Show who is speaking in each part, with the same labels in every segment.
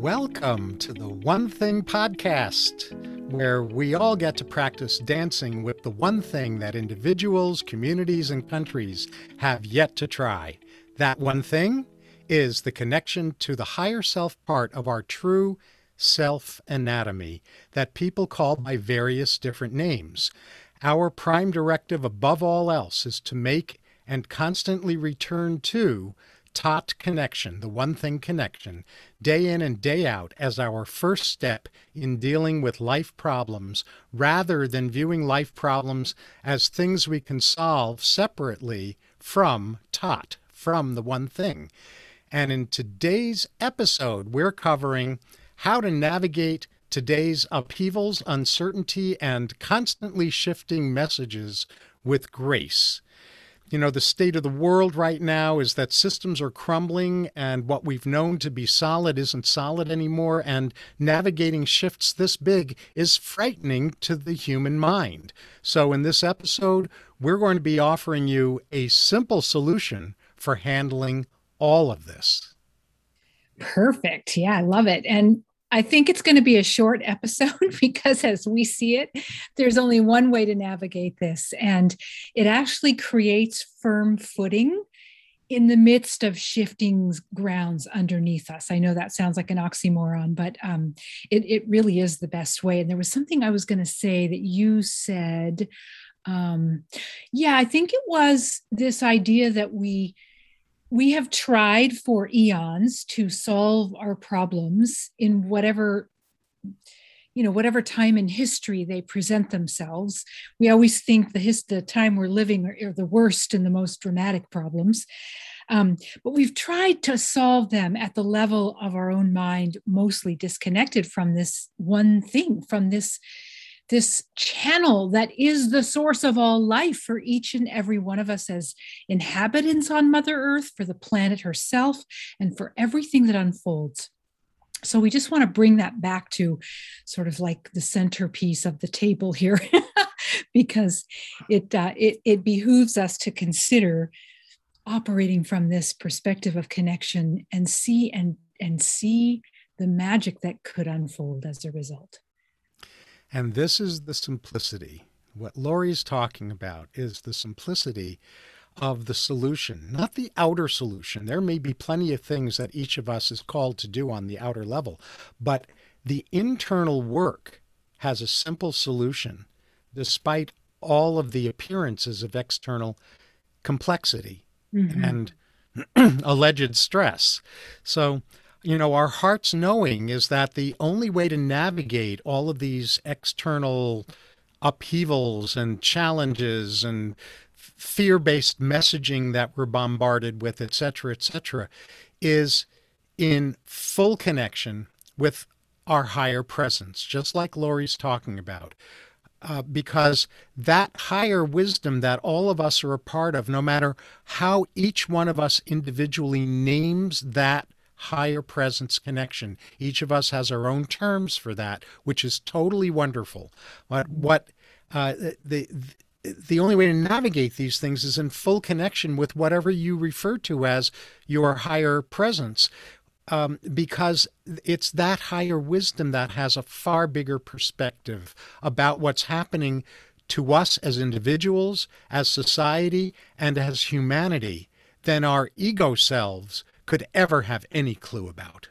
Speaker 1: Welcome to the One Thing Podcast, where we all get to practice dancing with the one thing that individuals, communities, and countries have yet to try. That one thing is the connection to the higher self part of our true self anatomy that people call by various different names. Our prime directive above all else is to make and constantly return to TOT connection, the one thing connection, day in and day out as our first step in dealing with life problems rather than viewing life problems as things we can solve separately from TOT, from the one thing. And in today's episode, we're covering how to navigate today's upheavals, uncertainty, and constantly shifting messages with grace you know, the state of the world right now is that systems are crumbling and what we've known to be solid isn't solid anymore. And navigating shifts this big is frightening to the human mind. So, in this episode, we're going to be offering you a simple solution for handling all of this.
Speaker 2: Perfect. Yeah, I love it. And I think it's going to be a short episode because, as we see it, there's only one way to navigate this, and it actually creates firm footing in the midst of shifting grounds underneath us. I know that sounds like an oxymoron, but um, it, it really is the best way. And there was something I was going to say that you said. Um, yeah, I think it was this idea that we we have tried for eons to solve our problems in whatever you know whatever time in history they present themselves. We always think the his, the time we're living are, are the worst and the most dramatic problems. Um, but we've tried to solve them at the level of our own mind mostly disconnected from this one thing from this this channel that is the source of all life for each and every one of us as inhabitants on Mother Earth, for the planet herself, and for everything that unfolds. So we just want to bring that back to sort of like the centerpiece of the table here, because it, uh, it it behooves us to consider operating from this perspective of connection and see and and see the magic that could unfold as a result.
Speaker 1: And this is the simplicity. What Laurie's talking about is the simplicity of the solution, not the outer solution. There may be plenty of things that each of us is called to do on the outer level, but the internal work has a simple solution despite all of the appearances of external complexity mm-hmm. and alleged stress. So you know, our heart's knowing is that the only way to navigate all of these external upheavals and challenges and fear-based messaging that we're bombarded with, et cetera, et cetera, is in full connection with our higher presence, just like Laurie's talking about. Uh, because that higher wisdom that all of us are a part of, no matter how each one of us individually names that higher presence connection. Each of us has our own terms for that, which is totally wonderful. But what uh, the, the only way to navigate these things is in full connection with whatever you refer to as your higher presence. Um, because it's that higher wisdom that has a far bigger perspective about what's happening to us as individuals, as society, and as humanity than our ego selves could ever have any clue about.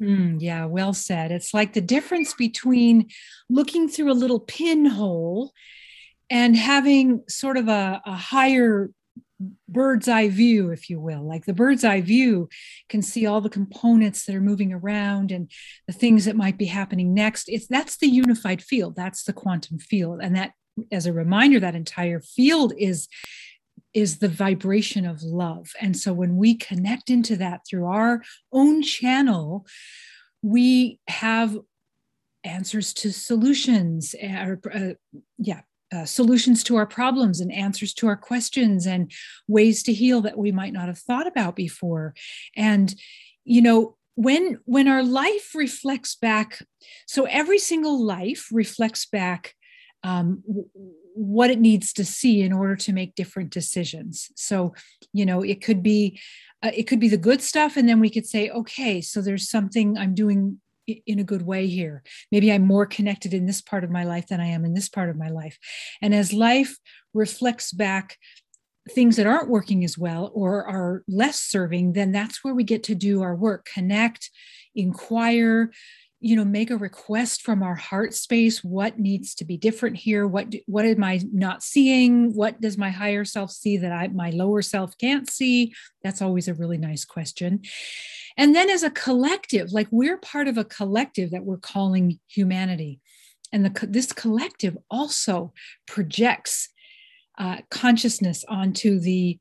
Speaker 2: Mm, yeah, well said. It's like the difference between looking through a little pinhole and having sort of a, a higher bird's eye view, if you will. Like the bird's eye view can see all the components that are moving around and the things that might be happening next. It's that's the unified field. That's the quantum field. And that, as a reminder, that entire field is is the vibration of love. And so when we connect into that through our own channel, we have answers to solutions, uh, uh, yeah, uh, solutions to our problems and answers to our questions and ways to heal that we might not have thought about before. And, you know, when when our life reflects back so every single life reflects back um, what it needs to see in order to make different decisions. So you know it could be uh, it could be the good stuff and then we could say okay so there's something i'm doing in a good way here. Maybe i'm more connected in this part of my life than i am in this part of my life. And as life reflects back things that aren't working as well or are less serving then that's where we get to do our work. Connect inquire you know make a request from our heart space what needs to be different here? What do, what am i not seeing? What does my higher self see that i my lower self can't see? That's always a really nice question. And then as a collective like we're part of a collective that we're calling humanity. And the, this collective also projects uh, consciousness onto the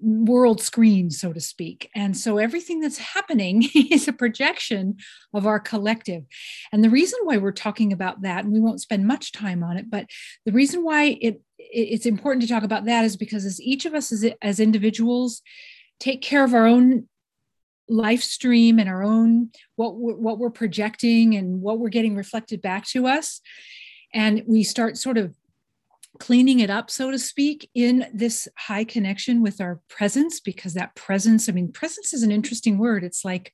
Speaker 2: world screen, so to speak. And so everything that's happening is a projection of our collective. And the reason why we're talking about that, and we won't spend much time on it, but the reason why it, it's important to talk about that is because as each of us as, as individuals take care of our own life stream and our own what we're, what we're projecting and what we're getting reflected back to us and we start sort of cleaning it up, so to speak, in this high connection with our presence, because that presence, I mean, presence is an interesting word. It's like,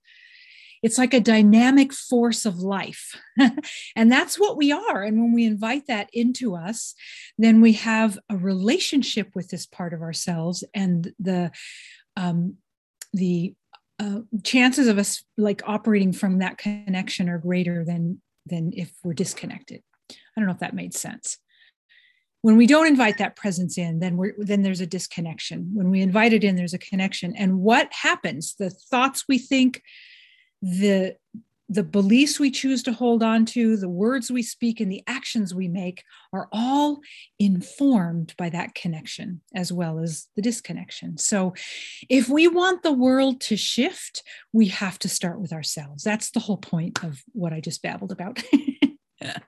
Speaker 2: it's like a dynamic force of life. and that's what we are. And when we invite that into us, then we have a relationship with this part of ourselves and the um, the uh, chances of us like operating from that connection are greater than than if we're disconnected. I don't know if that made sense when we don't invite that presence in then we're then there's a disconnection. When we invite it in there's a connection. And what happens? The thoughts we think the the beliefs we choose to hold on to the words we speak and the actions we make are all informed by that connection as well as the disconnection. So if we want the world to shift we have to start with ourselves. That's the whole point of what i just babbled about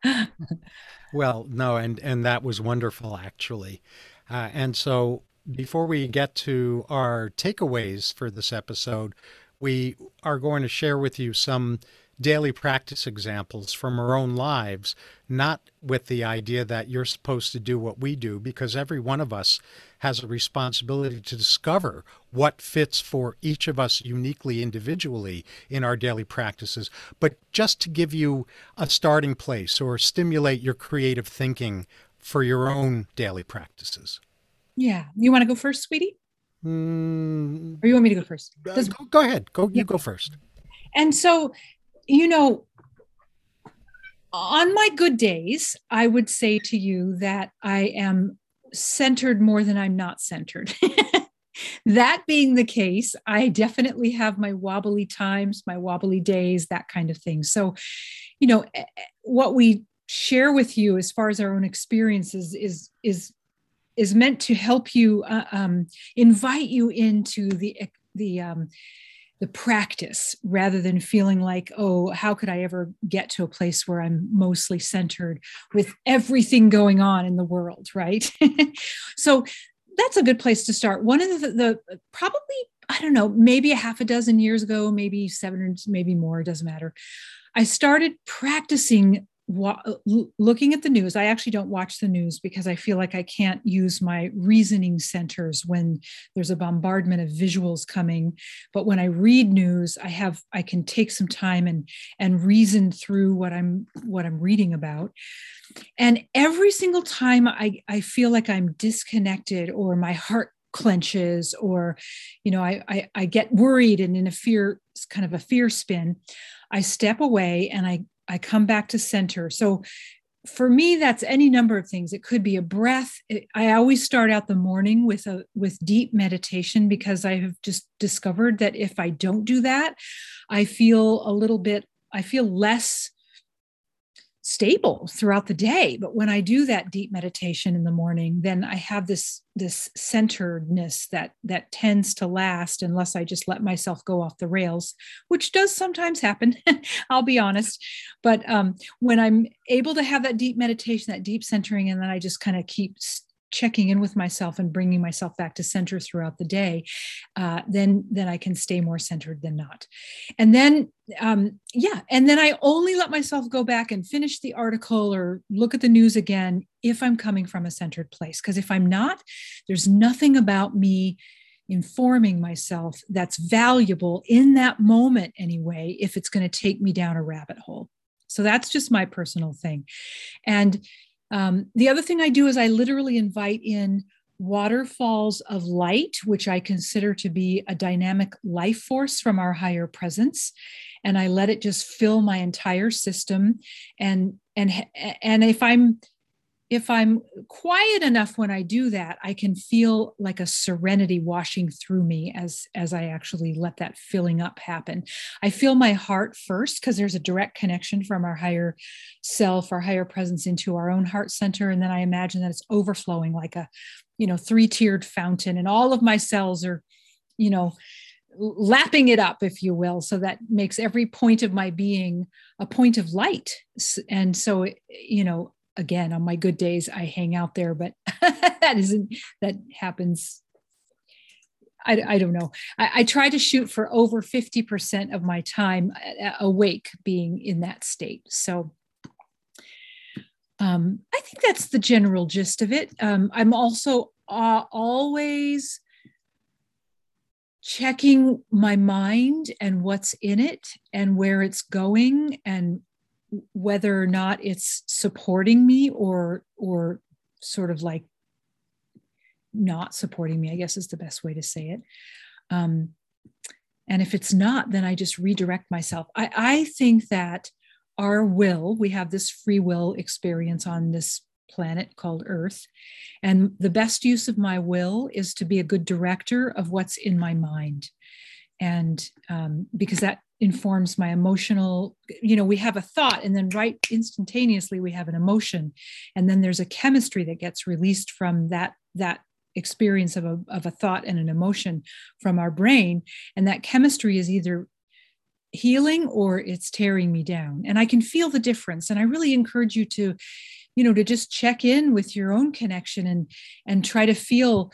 Speaker 1: well, no, and and that was wonderful actually. Uh, and so before we get to our takeaways for this episode, we are going to share with you some daily practice examples from our own lives, not with the idea that you're supposed to do what we do, because every one of us has a responsibility to discover what fits for each of us uniquely, individually in our daily practices. But just to give you a starting place or stimulate your creative thinking for your own daily practices.
Speaker 2: Yeah. You want to go first, sweetie?
Speaker 1: Mm,
Speaker 2: or you want me to go first?
Speaker 1: Does, go, go, ahead. Go. You go first.
Speaker 2: And so you know, on my good days, I would say to you that I am centered more than I'm not centered. that being the case, I definitely have my wobbly times, my wobbly days, that kind of thing. So, you know, eh, eh, what we share with you as far as our own experiences is is is meant to help you uh, um, invite you into the the um, the practice rather than feeling like, oh, how could I ever get to a place where I'm mostly centered with everything going on in the world, right? so that's a good place to start. One of the, the probably, I don't know, maybe a half a dozen years ago, maybe seven or maybe more, doesn't matter. I started practicing wa- uh, looking at the news, I actually don't watch the news because I feel like I can't use my reasoning centers when there's a bombardment of visuals coming. But when I read news, I have I can take some time and and reason through what I'm what I'm reading about. And every single time I, I feel like I'm disconnected or my heart clenches or you know I, I, I get worried and in a fear kind of a fear spin i step away and i I come back to center. So for me that's any number of things it could be a breath i always start out the morning with a with deep meditation because i have just discovered that if i don't do that i feel a little bit i feel less stable throughout the day. But when i do that deep meditation in the morning then i have this this centeredness that that tends to last unless i just let myself go off the rails which does sometimes happen i'll be honest. But um, when i'm able to have that deep meditation that deep centering and then i just kind of keep checking in with myself and bringing myself back to center throughout the day, uh, then then I can stay more centered than not. And then um, yeah, and then I only let myself go back and finish the article or look at the news again if I'm coming from a centered place. Because if I'm not, there's nothing about me informing myself that's valuable in that moment anyway if it's going to take me down a rabbit hole so that's just my personal thing and um, the other thing i do is i literally invite in waterfalls of light which i consider to be a dynamic life force from our higher presence. And i let it just fill my entire system. And and and if i'm if I'm quiet enough when I do that, I can feel like a serenity washing through me as as I actually let that filling up happen. I feel my heart first because there's a direct connection from our higher self, our higher presence into our own heart center. And then I imagine that it's overflowing like a, you know, three-tiered fountain and all of my cells are, you know, lapping it up if you will. So that makes every point of my being a point of light. And so you know again on my good days i hang out there but that isn't that happens I, I don't know. I, I, try to shoot for over 50% of my time awake being in that state. So um, I think that's the general gist of it. Um, I'm also uh, always checking my mind and what's in it and where it's going and whether or not it's supporting me or or sort of like not supporting me i guess is the best way to say it. Um, and if it's not then i just redirect myself. I, I think that our will we have this free will experience on this planet called earth. And the best use of my will is to be a good director of what's in my mind. And um, because that informs my emotional you know we have a thought and then right instantaneously we have an emotion. And then there's a chemistry that gets released from that that experience of a, of a thought and an emotion from our brain. And that chemistry is either healing or it's tearing me down. And i can feel the difference. And i really encourage you to you know to just check in with your own connection and and try to feel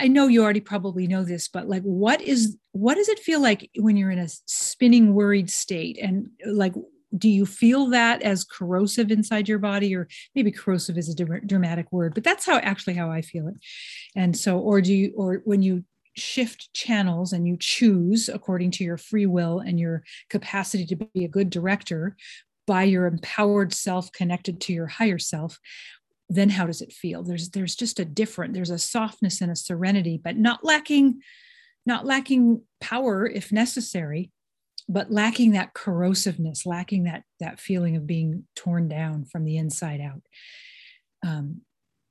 Speaker 2: I know you already probably know this, but like, what is what does it feel like when you're in a spinning, worried state? And like, do you feel that as corrosive inside your body, or maybe corrosive is a dramatic word, but that's how actually how I feel it. And so, or do you, or when you shift channels and you choose according to your free will and your capacity to be a good director by your empowered self connected to your higher self then how does it feel? There's there's just a different there's a softness and a serenity but not lacking not lacking power if necessary but lacking that corrosiveness lacking that that feeling of being torn down from the inside out. Um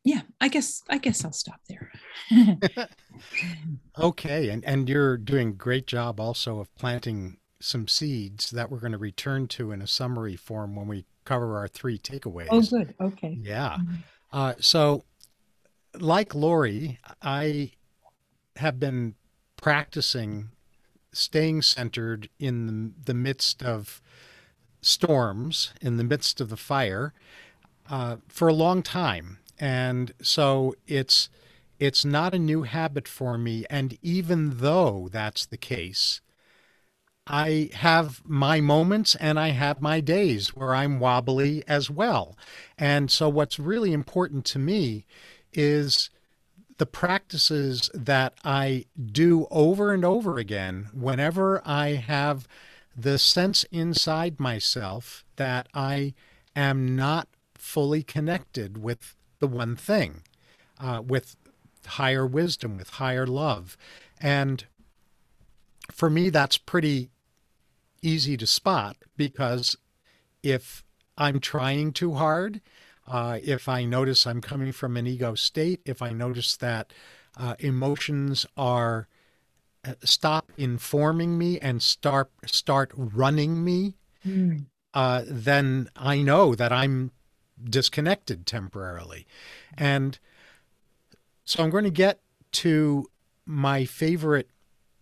Speaker 2: yeah i guess i guess i'll stop there.
Speaker 1: Okay and and you're doing great job also of planting some seeds that we're going to return to in a summary form when we cover our three takeaways.
Speaker 2: Oh, good. Okay.
Speaker 1: Yeah. Mm-hmm. Uh, so, like Laurie, I have been practicing staying centered in the, the midst of storms, in the midst of the fire, uh, for a long time, and so it's it's not a new habit for me. And even though that's the case, I have my moments and I have my days where I'm wobbly as well. And so, what's really important to me is the practices that I do over and over again whenever I have the sense inside myself that I am not fully connected with the one thing, uh, with higher wisdom, with higher love. And for me, that's pretty easy to spot because if I'm trying too hard, uh, if I notice I'm coming from an ego state, if I notice that uh, emotions are uh, stop informing me and start start running me, mm. uh, then I know that I'm disconnected temporarily, and so I'm going to get to my favorite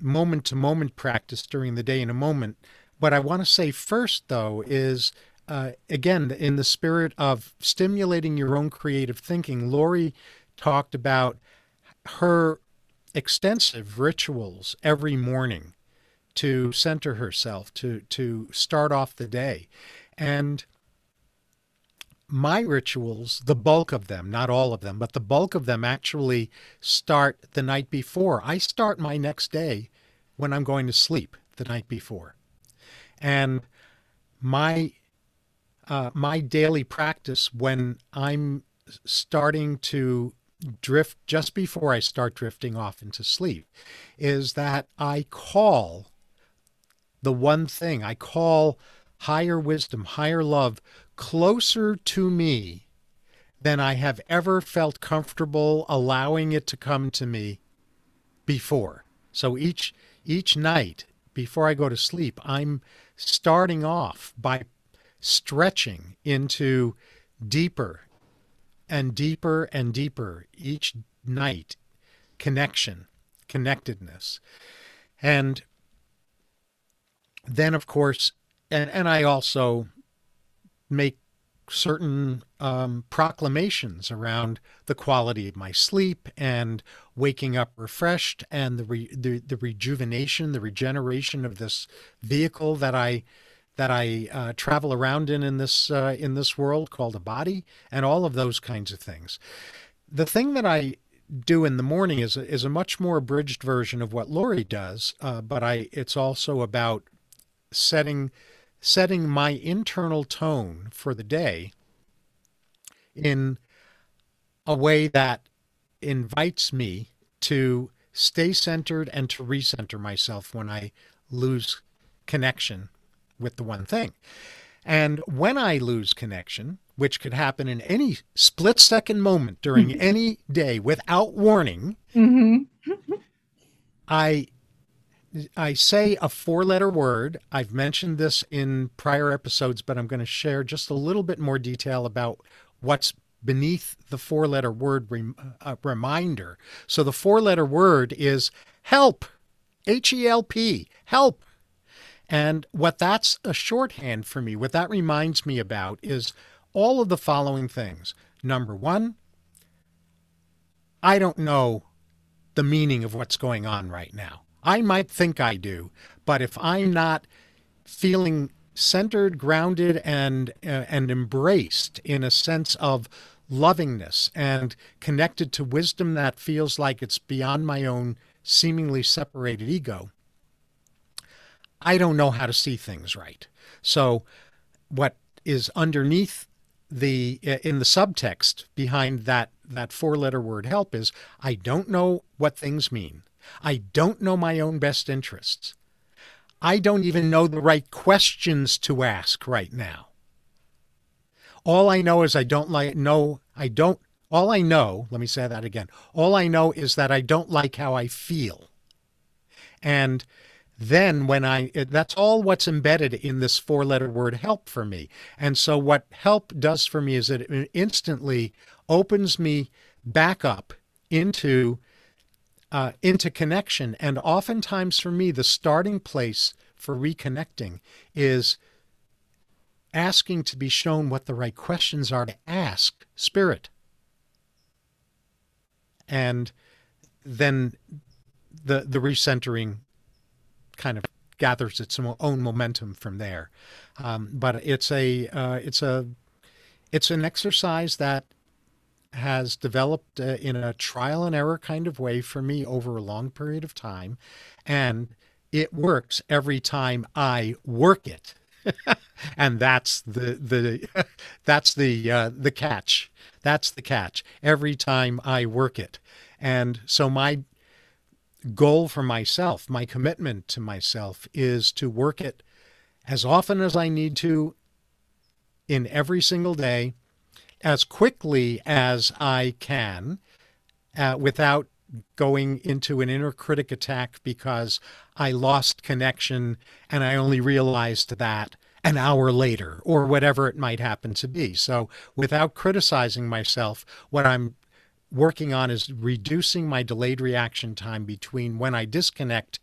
Speaker 1: moment to moment practice during the day in a moment. What I want to say first, though, is uh, again, in the spirit of stimulating your own creative thinking, Laurie talked about her extensive rituals every morning to center herself, to, to start off the day. And my rituals, the bulk of them, not all of them, but the bulk of them actually start the night before. I start my next day when I'm going to sleep the night before. And my uh, my daily practice when I'm starting to drift just before I start drifting off into sleep is that I call the one thing, I call higher wisdom, higher love closer to me than I have ever felt comfortable allowing it to come to me before. So each each night before I go to sleep, I'm starting off by stretching into deeper and deeper and deeper each night connection, connectedness. And then, of course, and, and I also make certain um, proclamations around the quality of my sleep and waking up refreshed and the, re, the the rejuvenation, the regeneration of this vehicle that I that I uh, travel around in in this uh, in this world called a body, and all of those kinds of things. The thing that I do in the morning is a, is a much more abridged version of what Laurie does, uh, but I it's also about setting setting my internal tone for the day in a way that invites me to stay centered and to recenter myself when I lose connection with the one thing. And when I lose connection, which could happen in any split second moment during mm-hmm. any day without warning, mm-hmm. I I say a four letter word. I've mentioned this in prior episodes, but I'm going to share just a little bit more detail about what's beneath the four letter word rem- uh, reminder. So the four letter word is help, H E L P, help. And what that's a shorthand for me, what that reminds me about is all of the following things. Number one, I don't know the meaning of what's going on right now. I might think I do, but if I'm not feeling centered, grounded, and uh, and embraced in a sense of lovingness and connected to wisdom that feels like it's beyond my own seemingly separated ego, I don't know how to see things right. So, what is underneath the in the subtext behind that that four letter word help is I don't know what things mean. I don't know my own best interests. I don't even know the right questions to ask right now. All I know is I don't like no I don't all I know, let me say that again. All I know is that I don't like how I feel. And then when I, that's all what's embedded in this four letter word help for me. And so what help does for me is it instantly opens me back up into, uh, into connection. And oftentimes for me, the starting place for reconnecting is asking to be shown what the right questions are to ask spirit. And then the the recentering kind of gathers its own momentum from there. Um, but it's a uh, it's a it's an exercise that has developed uh, in a trial and error kind of way for me over a long period of time, and it works every time I work it. and that's the the that's the uh, the catch. That's the catch. Every time I work it, and so my goal for myself, my commitment to myself is to work it as often as I need to in every single day, as quickly as I can, uh, without going into an inner critic attack because I lost connection and I only realized that an hour later or whatever it might happen to be. So, without criticizing myself, what I'm working on is reducing my delayed reaction time between when I disconnect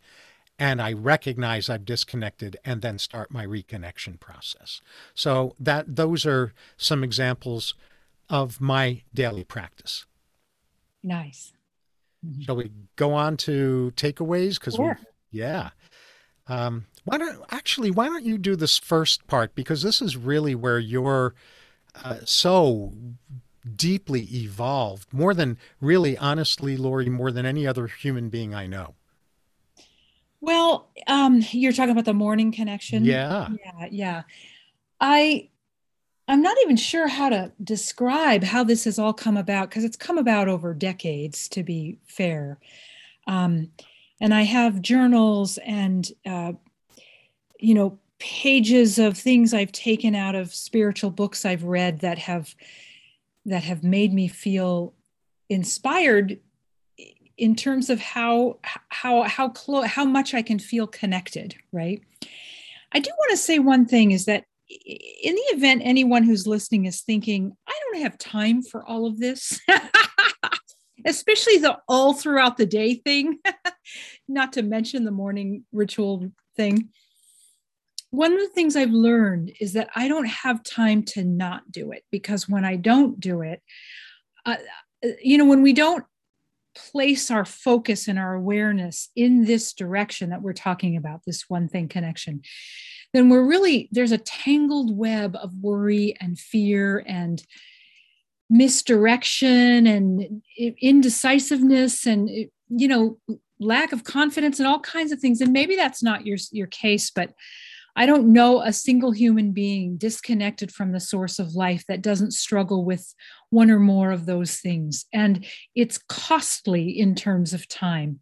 Speaker 1: and I recognize I've disconnected and then start my reconnection process. So that those are some examples of my daily practice.
Speaker 2: Nice.
Speaker 1: Mm-hmm. Shall we go on to takeaways? Because
Speaker 2: sure.
Speaker 1: we, yeah. Um, why don't actually? Why don't you do this first part? Because this is really where you're uh, so deeply evolved, more than really, honestly, Laurie, more than any other human being I know.
Speaker 2: Well, um, you're talking about the morning connection.
Speaker 1: Yeah.
Speaker 2: Yeah. Yeah. I I'm not even sure how to describe how this has all come about because it's come about over decades, to be fair. Um, and I have journals and, uh, you know, pages of things I've taken out of spiritual books I've read that have that have made me feel inspired in terms of how how how close how much I can feel connected, right? I do want to say one thing is that in the event anyone who's listening is thinking, I don't have time for all of this, especially the all throughout the day thing, not to mention the morning ritual thing. One of the things I've learned is that I don't have time to not do it because when I don't do it, uh, you know, when we don't place our focus and our awareness in this direction that we're talking about, this one thing connection, then we're really, there's a tangled web of worry and fear and misdirection and indecisiveness and, you know, lack of confidence and all kinds of things. And maybe that's not your, your case, but I don't know a single human being disconnected from the source of life that doesn't struggle with one or more of those things. And it's costly in terms of time.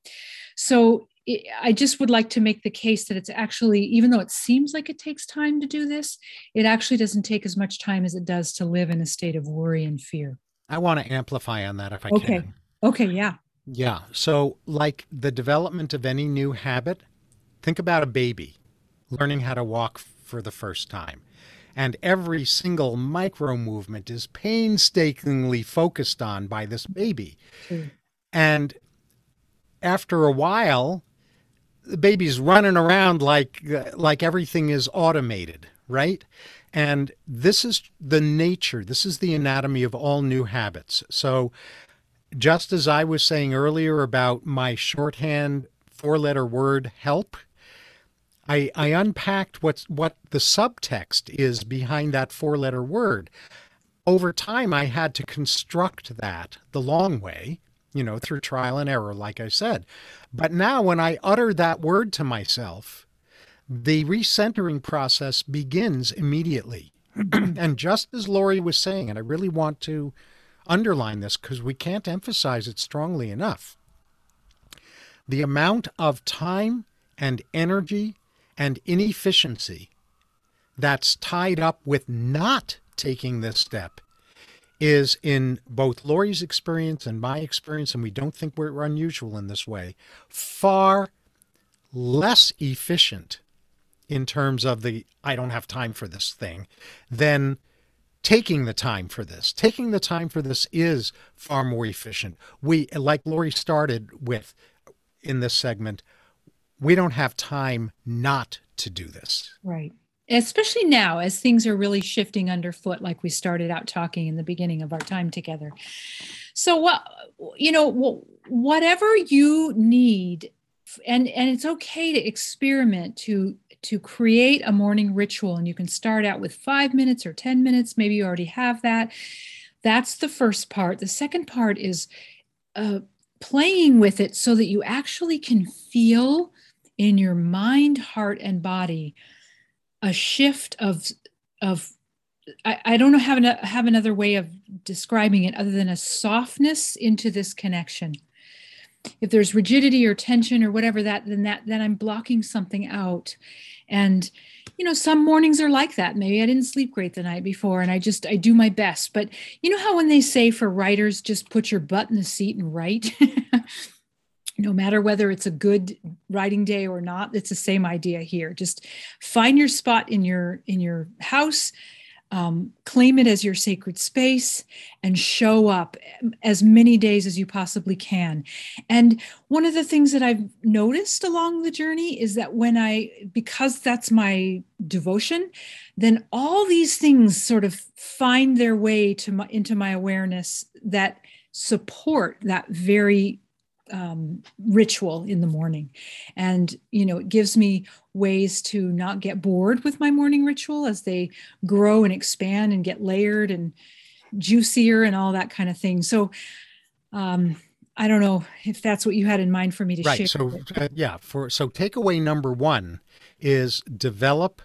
Speaker 2: So I just would like to make the case that it's actually, even though it seems like it takes time to do this, it actually doesn't take as much time as it does to live in a state of worry and fear.
Speaker 1: I want to amplify on that if I can.
Speaker 2: okay.
Speaker 1: can.
Speaker 2: Okay, yeah.
Speaker 1: Yeah. So, like the development of any new habit, think about a baby learning how to walk for the first time. And every single micro movement is painstakingly focused on by this baby. Mm. And after a while, the baby's running around like like everything is automated, right? And this is the nature, this is the anatomy of all new habits. So just as I was saying earlier about my shorthand four letter word help, I, I unpacked what's what the subtext is behind that four letter word. Over time, I had to construct that the long way you know, through trial and error, like I said. But now, when I utter that word to myself, the recentering process begins immediately. and just as Laurie was saying, and I really want to underline this because we can't emphasize it strongly enough the amount of time and energy and inefficiency that's tied up with not taking this step is in both Laurie's experience and my experience, and we don't think we're unusual in this way, far less efficient in terms of the I don't have time for this thing than taking the time for this. Taking the time for this is far more efficient. We, like Laurie started with in this segment, we don't have time not to do this.
Speaker 2: Right. Especially now as things are really shifting underfoot like we started out talking in the beginning of our time together. So what you know whatever you need and and it's okay to experiment to to create a morning ritual and you can start out with 5 minutes or 10 minutes maybe you already have that. That's the first part. The second part is uh, playing with it so that you actually can feel in your mind heart and body a shift of of I, I don't know have, an, have another way of describing it other than a softness into this connection. If there's rigidity or tension or whatever that then that then i'm blocking something out. And you know some mornings are like that. Maybe i didn't sleep great the night before and i just i do my best. But you know how when they say for writers just put your butt in the seat and write no matter whether it's a good writing day or not it's the same idea here. Just find your spot in your in your house um, claim it as your sacred space and show up as many days as you possibly can. And one of the things that i've noticed along the journey is that when i because that's my devotion then all these things sort of find their way to my into my awareness that support that very um, ritual in the morning. And, you know, it gives me ways to not get bored with my morning ritual as they grow and expand and get layered and juicier and all that kind of thing. So, um, I don't know if that's what you had in mind for me to
Speaker 1: right.
Speaker 2: share.
Speaker 1: So, uh, yeah, for so takeaway number one is develop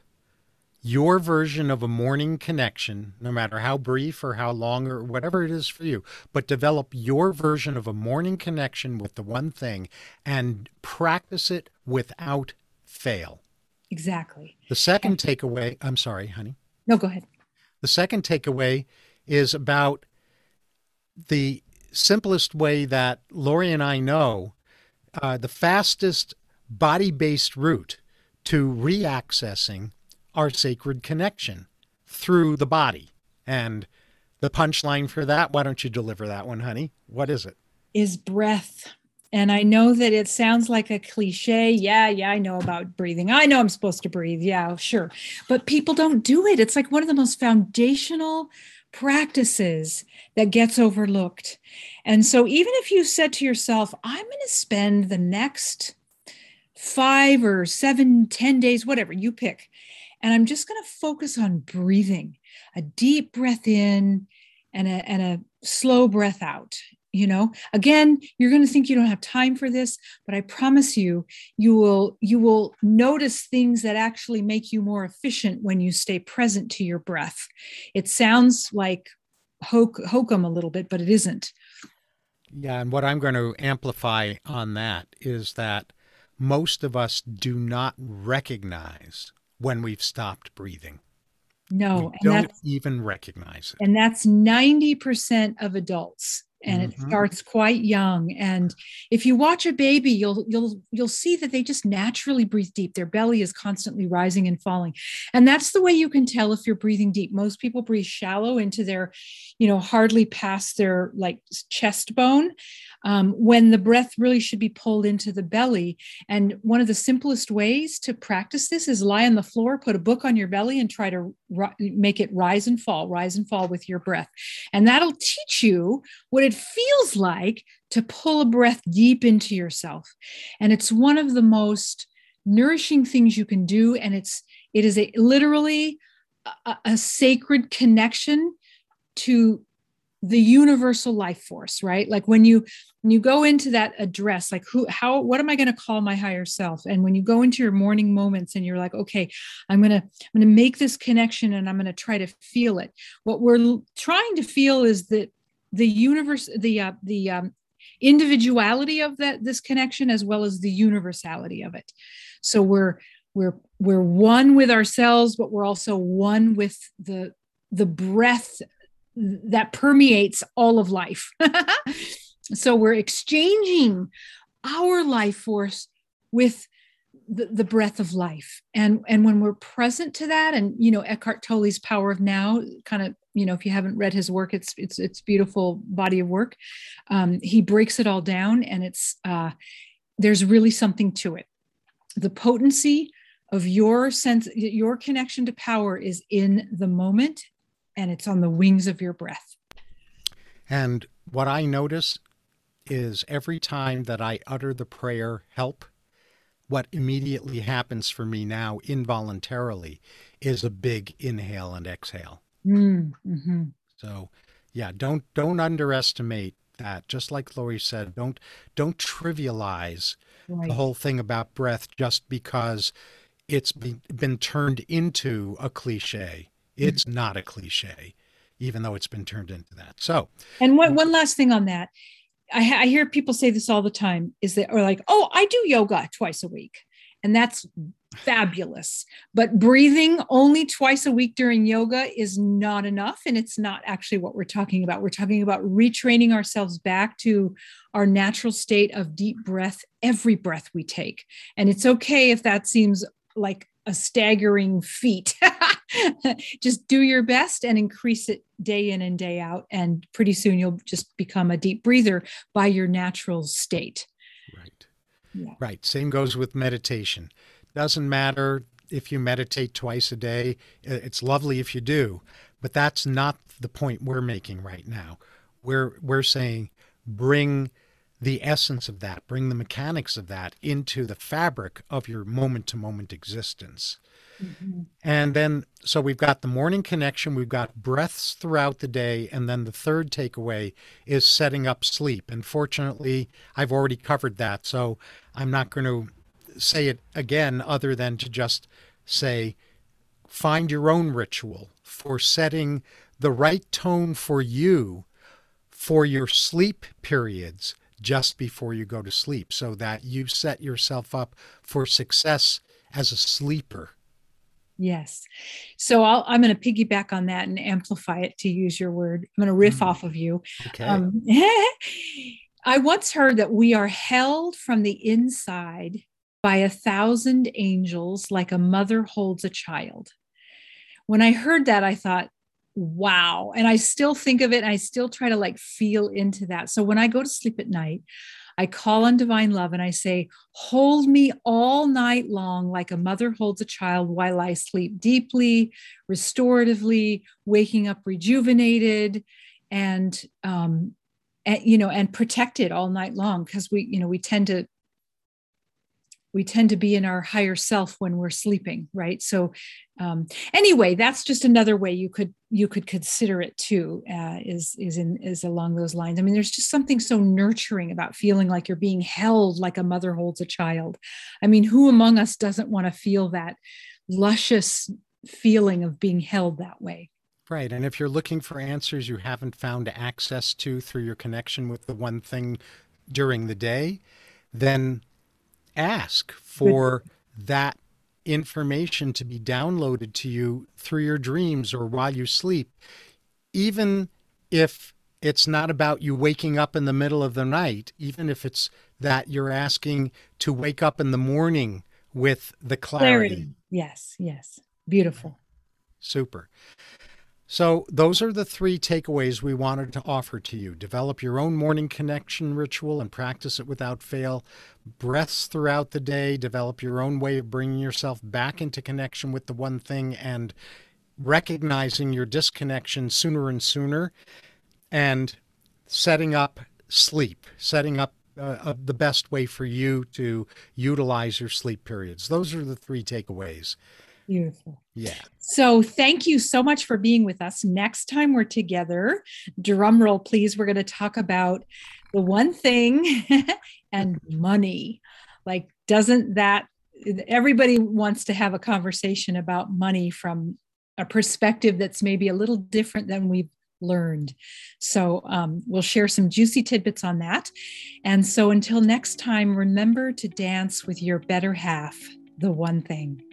Speaker 1: your version of a morning connection, no matter how brief or how long or whatever it is for you, but develop your version of a morning connection with the one thing and practice it without fail.
Speaker 2: Exactly.
Speaker 1: The second takeaway, I'm sorry, honey.
Speaker 2: No, go ahead.
Speaker 1: The second takeaway is about the simplest way that Laurie and I know uh, the fastest body based route to reaccessing our sacred connection through the body. And the punchline for that, why don't you deliver that one, honey? What is it?
Speaker 2: Is breath. And I know that it sounds like a cliche. Yeah, yeah, I know about breathing. I know I'm supposed to breathe. Yeah, sure. But people don't do it. It's like one of the most foundational practices that gets overlooked. And so, even if you said to yourself, I'm going to spend the next five or seven, ten days, whatever you pick, and I'm just going to focus on breathing a deep breath in and a, and a slow breath out. You know, again, you're going to think you don't have time for this, but I promise you, you will you will notice things that actually make you more efficient when you stay present to your breath. It sounds like hokum a little bit, but it isn't.
Speaker 1: Yeah, and what I'm going to amplify on that is that most of us do not recognize when we've stopped breathing.
Speaker 2: No,
Speaker 1: we don't even recognize it.
Speaker 2: And that's 90% of adults and mm-hmm. it starts quite young and if you watch a baby you'll you'll you'll see that they just naturally breathe deep their belly is constantly rising and falling and that's the way you can tell if you're breathing deep most people breathe shallow into their you know hardly past their like chest bone um, when the breath really should be pulled into the belly. And one of the simplest ways to practice this is lie on the floor, put a book on your belly, and try to make it rise and fall, rise and fall with your breath. And that'll teach you what it feels like to pull a breath deep into yourself. And it's one of the most nourishing things you can do. And it's it is a literally a, a sacred connection to the universal life force right? Like when you when you go into that address like who how what am i going to call my higher self? And when you go into your morning moments and you're like okay i'm going to i'm going to make this connection and i'm going to try to feel it. What we're trying to feel is that the universe the uh, the um, individuality of that this connection as well as the universality of it. So we're we're we're one with ourselves but we're also one with the the breath that permeates all of life. so we're exchanging our life force with the, the, breath of life. And, and when we're present to that, and you know, Eckhart Tolle's Power of Now, kind of, you know, if you haven't read his work, it's it's it's beautiful body of work. Um, he breaks it all down, and it's uh, there's really something to it. The potency of your sense, your connection to power is in the moment and it's on the wings of your breath.
Speaker 1: And what I notice is every time that I utter the prayer, help, what immediately happens for me now involuntarily is a big inhale and exhale.
Speaker 2: Mm, mm-hmm.
Speaker 1: So, yeah, don't don't underestimate that. Just like Laurie said, don't don't trivialize right. the whole thing about breath just because it's been, been turned into a cliche. It's not a cliche, even though it's been turned into that. So,
Speaker 2: and one, um, one last thing on that. I, I hear people say this all the time is that, or like, oh, I do yoga twice a week. And that's fabulous. But breathing only twice a week during yoga is not enough. And it's not actually what we're talking about. We're talking about retraining ourselves back to our natural state of deep breath every breath we take. And it's okay if that seems like a staggering feat. just do your best and increase it day in and day out. And pretty soon you'll just become a deep breather by your natural state.
Speaker 1: Right. Yeah. Right. Same goes with meditation. Doesn't matter if you meditate twice a day, it's lovely if you do, but that's not the point we're making right now. We're we're saying bring the essence of that, bring the mechanics of that into the fabric of your moment to moment existence. Mm-hmm. And then, so we've got the morning connection, we've got breaths throughout the day. And then the third takeaway is setting up sleep. And fortunately, I've already covered that. So I'm not going to say it again, other than to just say, find your own ritual for setting the right tone for you for your sleep periods just before you go to sleep so that you set yourself up for success as a sleeper.
Speaker 2: Yes. So i am going to piggyback on that and amplify it to use your word. I'm going to riff mm. off of you. Okay. Um, I once heard that we are held from the inside by a thousand angels like a mother holds a child. When I heard that, I thought, wow. And I still think of it. I still try to like feel into that. So when I go to sleep at night, I call on divine love and I say, Hold me all night long like a mother holds a child while I sleep deeply, restoratively, waking up rejuvenated and, um, and you know, and protected all night long. Because we, you know, we tend to we tend to be in our higher self when we're sleeping right? So um, anyway that's just another way you could you could consider it too uh, is is in is along those lines. I mean there's just something so nurturing about feeling like you're being held like a mother holds a child. I mean who among us doesn't want to feel that luscious feeling of being held that way?
Speaker 1: Right. And if you're looking for answers you haven't found access to through your connection with the one thing during the day, then ask for that information to be downloaded to you through your dreams or while you sleep, even if it's not about you waking up in the middle of the night, even if it's that you're asking to wake up in the morning with the clarity. clarity.
Speaker 2: Yes, yes. Beautiful.
Speaker 1: Super. So, those are the three takeaways we wanted to offer to you. Develop your own morning connection ritual and practice it without fail. Breaths throughout the day. Develop your own way of bringing yourself back into connection with the one thing and recognizing your disconnection sooner and sooner. And setting up sleep, setting up uh, the best way for you to utilize your sleep periods. Those are the three takeaways.
Speaker 2: Beautiful.
Speaker 1: Yeah.
Speaker 2: So thank you so much for being with us. Next time we're together, drum roll, please. We're going to talk about the one thing and money. Like, doesn't that everybody wants to have a conversation about money from a perspective that's maybe a little different than we've learned. So um, we'll share some juicy tidbits on that. And so until next time, remember to dance with your better half, the one thing.